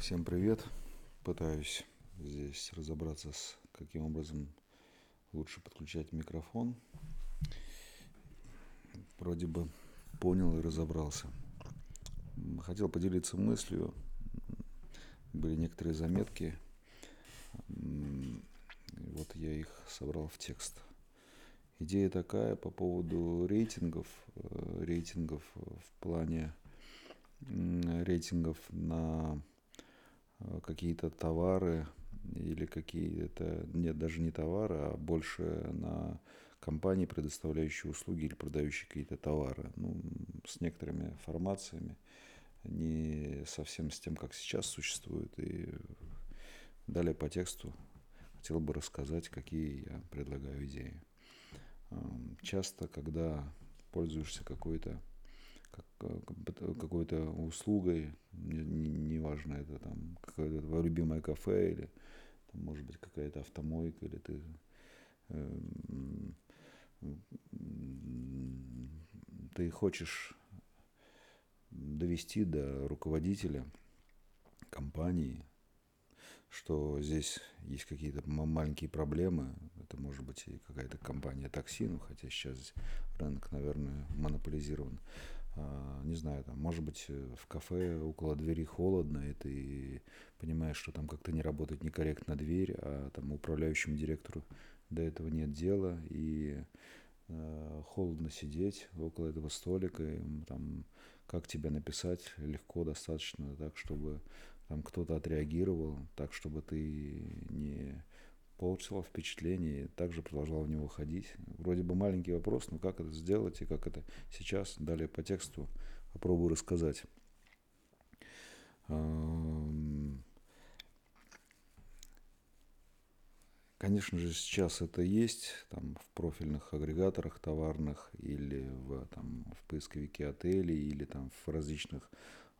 Всем привет. Пытаюсь здесь разобраться с каким образом лучше подключать микрофон. Вроде бы понял и разобрался. Хотел поделиться мыслью. Были некоторые заметки. Вот я их собрал в текст. Идея такая по поводу рейтингов. Э, рейтингов в плане рейтингов на какие-то товары или какие-то, нет, даже не товары, а больше на компании, предоставляющие услуги или продающие какие-то товары. Ну, с некоторыми формациями, не совсем с тем, как сейчас существует. И далее по тексту хотел бы рассказать, какие я предлагаю идеи. Эм, часто, когда пользуешься какой-то как, э, какой-то услугой, неважно, не, не это там какое-то твое любимое кафе или там, может быть какая-то автомойка или ты э, ты хочешь довести до руководителя компании, что здесь есть какие-то маленькие проблемы. Это может быть и какая-то компания такси, ну, хотя сейчас рынок, наверное, монополизирован. А, не знаю, там, может быть, э, в кафе около двери холодно, и ты понимаешь, что там как-то не работает некорректно дверь, а там управляющему директору до этого нет дела, и э, холодно сидеть около этого столика, и, там, как тебе написать легко достаточно, так, чтобы там кто-то отреагировал, так, чтобы ты не получал впечатление и также продолжал в него ходить. Вроде бы маленький вопрос, но как это сделать и как это сейчас, далее по тексту попробую рассказать. Конечно же, сейчас это есть там, в профильных агрегаторах товарных или в, там, в поисковике отелей или там, в различных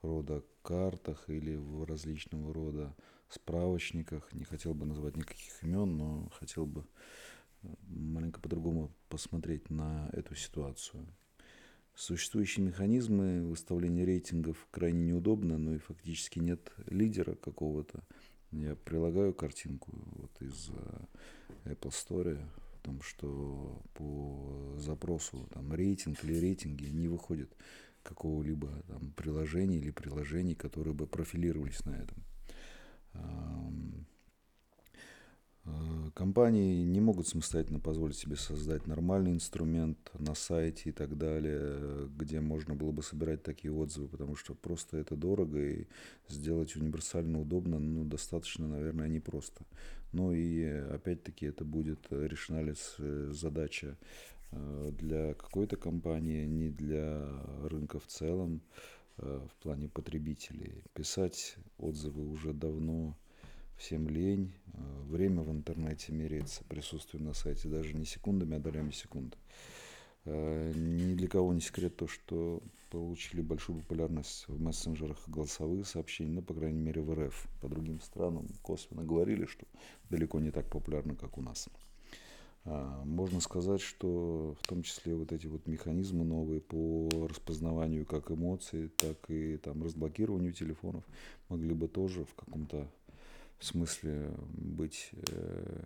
рода картах или в различного рода справочниках. Не хотел бы называть никаких имен, но хотел бы э, маленько по-другому посмотреть на эту ситуацию. Существующие механизмы выставления рейтингов крайне неудобно, но и фактически нет лидера какого-то. Я прилагаю картинку вот из э, Apple Store, в том, что по запросу там, рейтинг или рейтинги не выходит какого-либо там приложения или приложений, которые бы профилировались на этом. Э, компании не могут самостоятельно позволить себе создать нормальный инструмент на сайте и так далее, где можно было бы собирать такие отзывы, потому что просто это дорого и сделать универсально удобно, ну, достаточно, наверное, непросто. Ну и опять-таки это будет решена ли задача э, для какой-то компании, не для рынка в целом. Э, в плане потребителей. Писать отзывы уже давно всем лень. Э, время в интернете меряется присутствием на сайте даже не секундами, а долями секунд. Э, ни для кого не секрет то, что получили большую популярность в мессенджерах голосовые сообщения, ну, по крайней мере, в РФ. По другим странам косвенно говорили, что далеко не так популярно, как у нас. А, можно сказать, что в том числе вот эти вот механизмы новые по распознаванию как эмоций, так и там разблокированию телефонов могли бы тоже в каком-то смысле быть, э,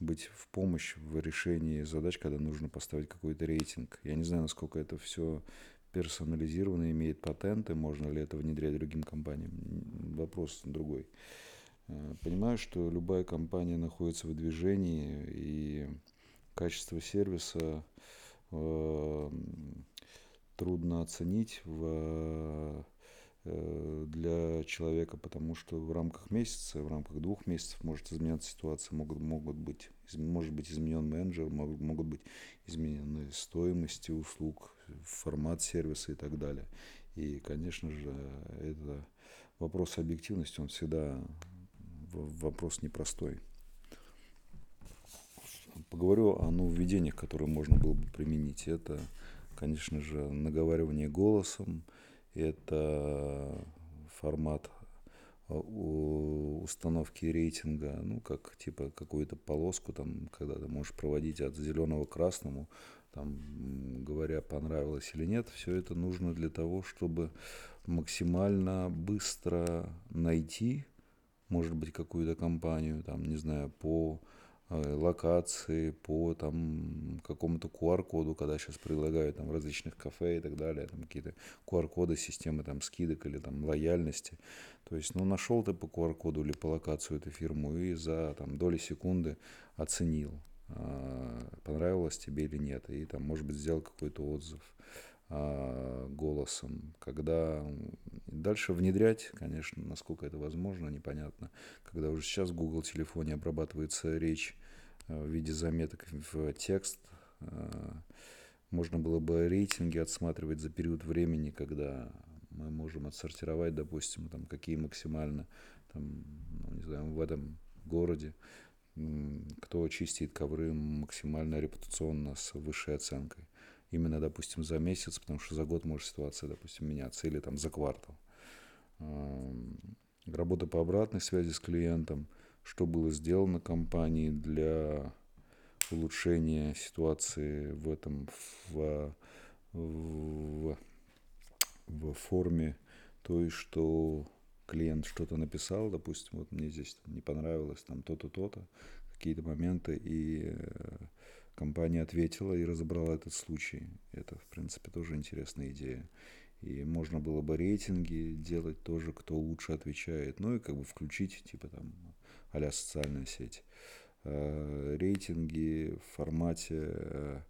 быть в помощь в решении задач, когда нужно поставить какой-то рейтинг. Я не знаю, насколько это все персонализировано, имеет патенты, можно ли это внедрять другим компаниям. Вопрос другой. Э, понимаю, что любая компания находится в движении, и качество сервиса э, трудно оценить в, э, для человека, потому что в рамках месяца, в рамках двух месяцев может изменяться ситуация, могут, могут быть, может быть изменен менеджер, могут, могут быть изменены стоимости услуг, формат сервиса и так далее. И, конечно же, это вопрос объективности, он всегда вопрос непростой. Поговорю о нововведениях, которые можно было бы применить. Это, конечно же, наговаривание голосом, это формат а, установки рейтинга, ну, как типа какую-то полоску, там, когда ты можешь проводить от зеленого к красному, там, говоря, понравилось или нет, все это нужно для того, чтобы максимально быстро найти, может быть, какую-то компанию, там, не знаю, по Э, локации, по там какому-то QR-коду, когда сейчас предлагают там различных кафе и так далее, там какие-то QR-коды, системы там скидок или там лояльности. То есть, ну, нашел ты по QR-коду или по локацию эту фирму и за там доли секунды оценил, а, понравилось тебе или нет, и там, может быть, сделал какой-то отзыв голосом, когда дальше внедрять, конечно, насколько это возможно, непонятно, когда уже сейчас в Google телефоне обрабатывается речь э, в виде заметок в текст, э, можно было бы рейтинги отсматривать за период времени, когда мы можем отсортировать, допустим, там, какие максимально, там, ну, не знаю, в этом городе, кто чистит ковры максимально репутационно с высшей оценкой именно, допустим, за месяц, потому что за год может ситуация, допустим, меняться, или там за квартал. Работа по обратной связи с клиентом, что было сделано компанией для улучшения ситуации в этом, в, в, в форме той, что клиент что-то написал, допустим, вот мне здесь не понравилось, там то-то, то-то, какие-то моменты, и э, компания ответила и разобрала этот случай. Это, в принципе, тоже интересная идея. И можно было бы рейтинги делать тоже, кто лучше отвечает. Ну и как бы включить, типа там, а социальная сеть. Э, рейтинги в формате э,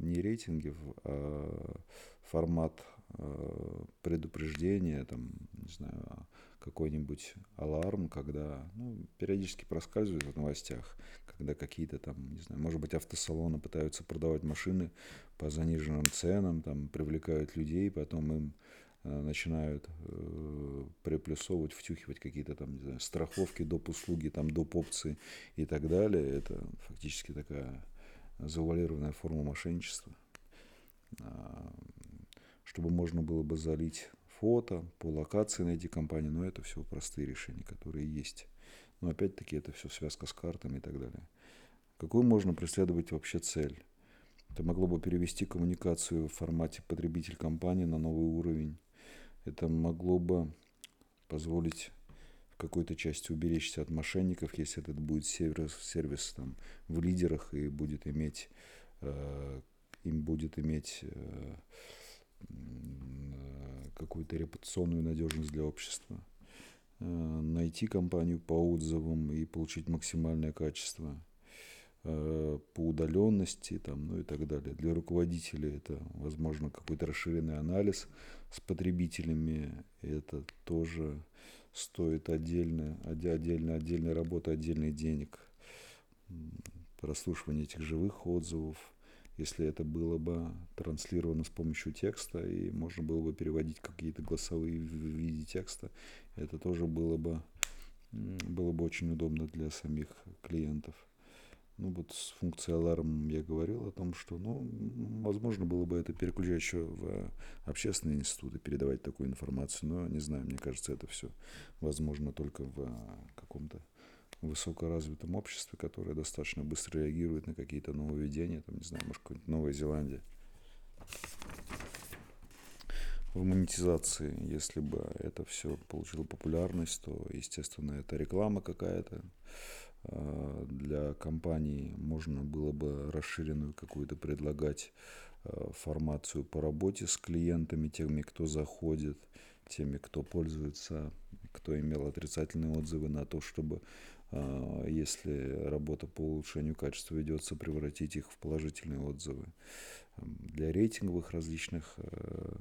не рейтинги, а формат предупреждения, там, не знаю, какой-нибудь аларм, когда ну, периодически проскальзывает в новостях, когда какие-то там, не знаю, может быть, автосалоны пытаются продавать машины по заниженным ценам, там привлекают людей, потом им э, начинают э, приплюсовывать, втюхивать какие-то там, не знаю, страховки, доп. услуги, там, доп. опции и так далее. Это фактически такая завуалированная форма мошенничества, а, чтобы можно было бы залить фото, по локации найти компанию, но это все простые решения, которые есть. Но опять-таки это все связка с картами и так далее. Какую можно преследовать вообще цель? Это могло бы перевести коммуникацию в формате потребитель-компания на новый уровень. Это могло бы позволить в какой-то части уберечься от мошенников, если этот будет сервис, сервис там, в лидерах и будет иметь, э, им будет иметь э, какую-то репутационную надежность для общества, э, найти компанию по отзывам и получить максимальное качество э, по удаленности там, ну и так далее. Для руководителей это, возможно, какой-то расширенный анализ с потребителями. Это тоже стоит отдельно, отдельно, отдельной работы, отдельных денег. Прослушивание этих живых отзывов – если это было бы транслировано с помощью текста, и можно было бы переводить какие-то голосовые в виде текста, это тоже было бы, было бы очень удобно для самих клиентов. Ну вот с функцией аларм я говорил о том, что, ну, возможно было бы это переключать еще в общественные институты, передавать такую информацию, но не знаю, мне кажется, это все возможно только в каком-то высокоразвитом обществе, которое достаточно быстро реагирует на какие-то нововведения, там, не знаю, может, какая-нибудь Новая Зеландия. В монетизации, если бы это все получило популярность, то, естественно, это реклама какая-то. А, для компаний можно было бы расширенную какую-то предлагать а, формацию по работе с клиентами, теми, кто заходит, теми, кто пользуется, кто имел отрицательные отзывы на то, чтобы если работа по улучшению качества ведется, превратить их в положительные отзывы. Для рейтинговых различных э,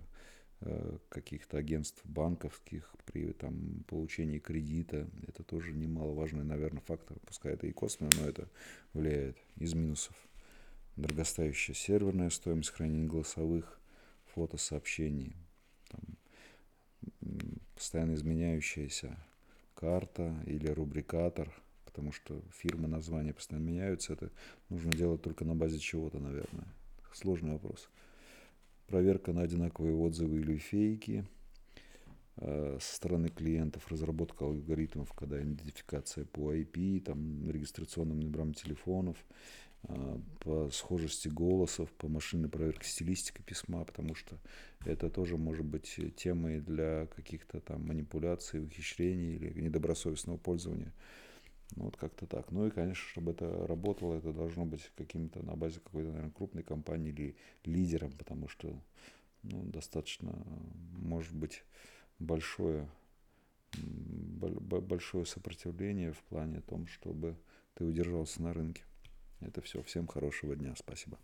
э, каких-то агентств банковских при там, получении кредита. Это тоже немаловажный, наверное, фактор. Пускай это и косвенно, но это влияет из минусов. Дорогостоящая серверная стоимость хранения голосовых фотосообщений. Там, постоянно изменяющаяся карта или рубрикатор, потому что фирмы, названия постоянно меняются. Это нужно делать только на базе чего-то, наверное. Сложный вопрос. Проверка на одинаковые отзывы или фейки э, со стороны клиентов, разработка алгоритмов, когда идентификация по IP, там, регистрационным номерам телефонов по схожести голосов, по машинной проверке стилистики письма, потому что это тоже может быть темой для каких-то там манипуляций, ухищрений или недобросовестного пользования. Ну, вот как-то так. Ну и, конечно, чтобы это работало, это должно быть каким-то на базе какой-то, наверное, крупной компании или лидером, потому что ну, достаточно, может быть, большое, большое сопротивление в плане том, чтобы ты удержался на рынке. Это все. Всем хорошего дня. Спасибо.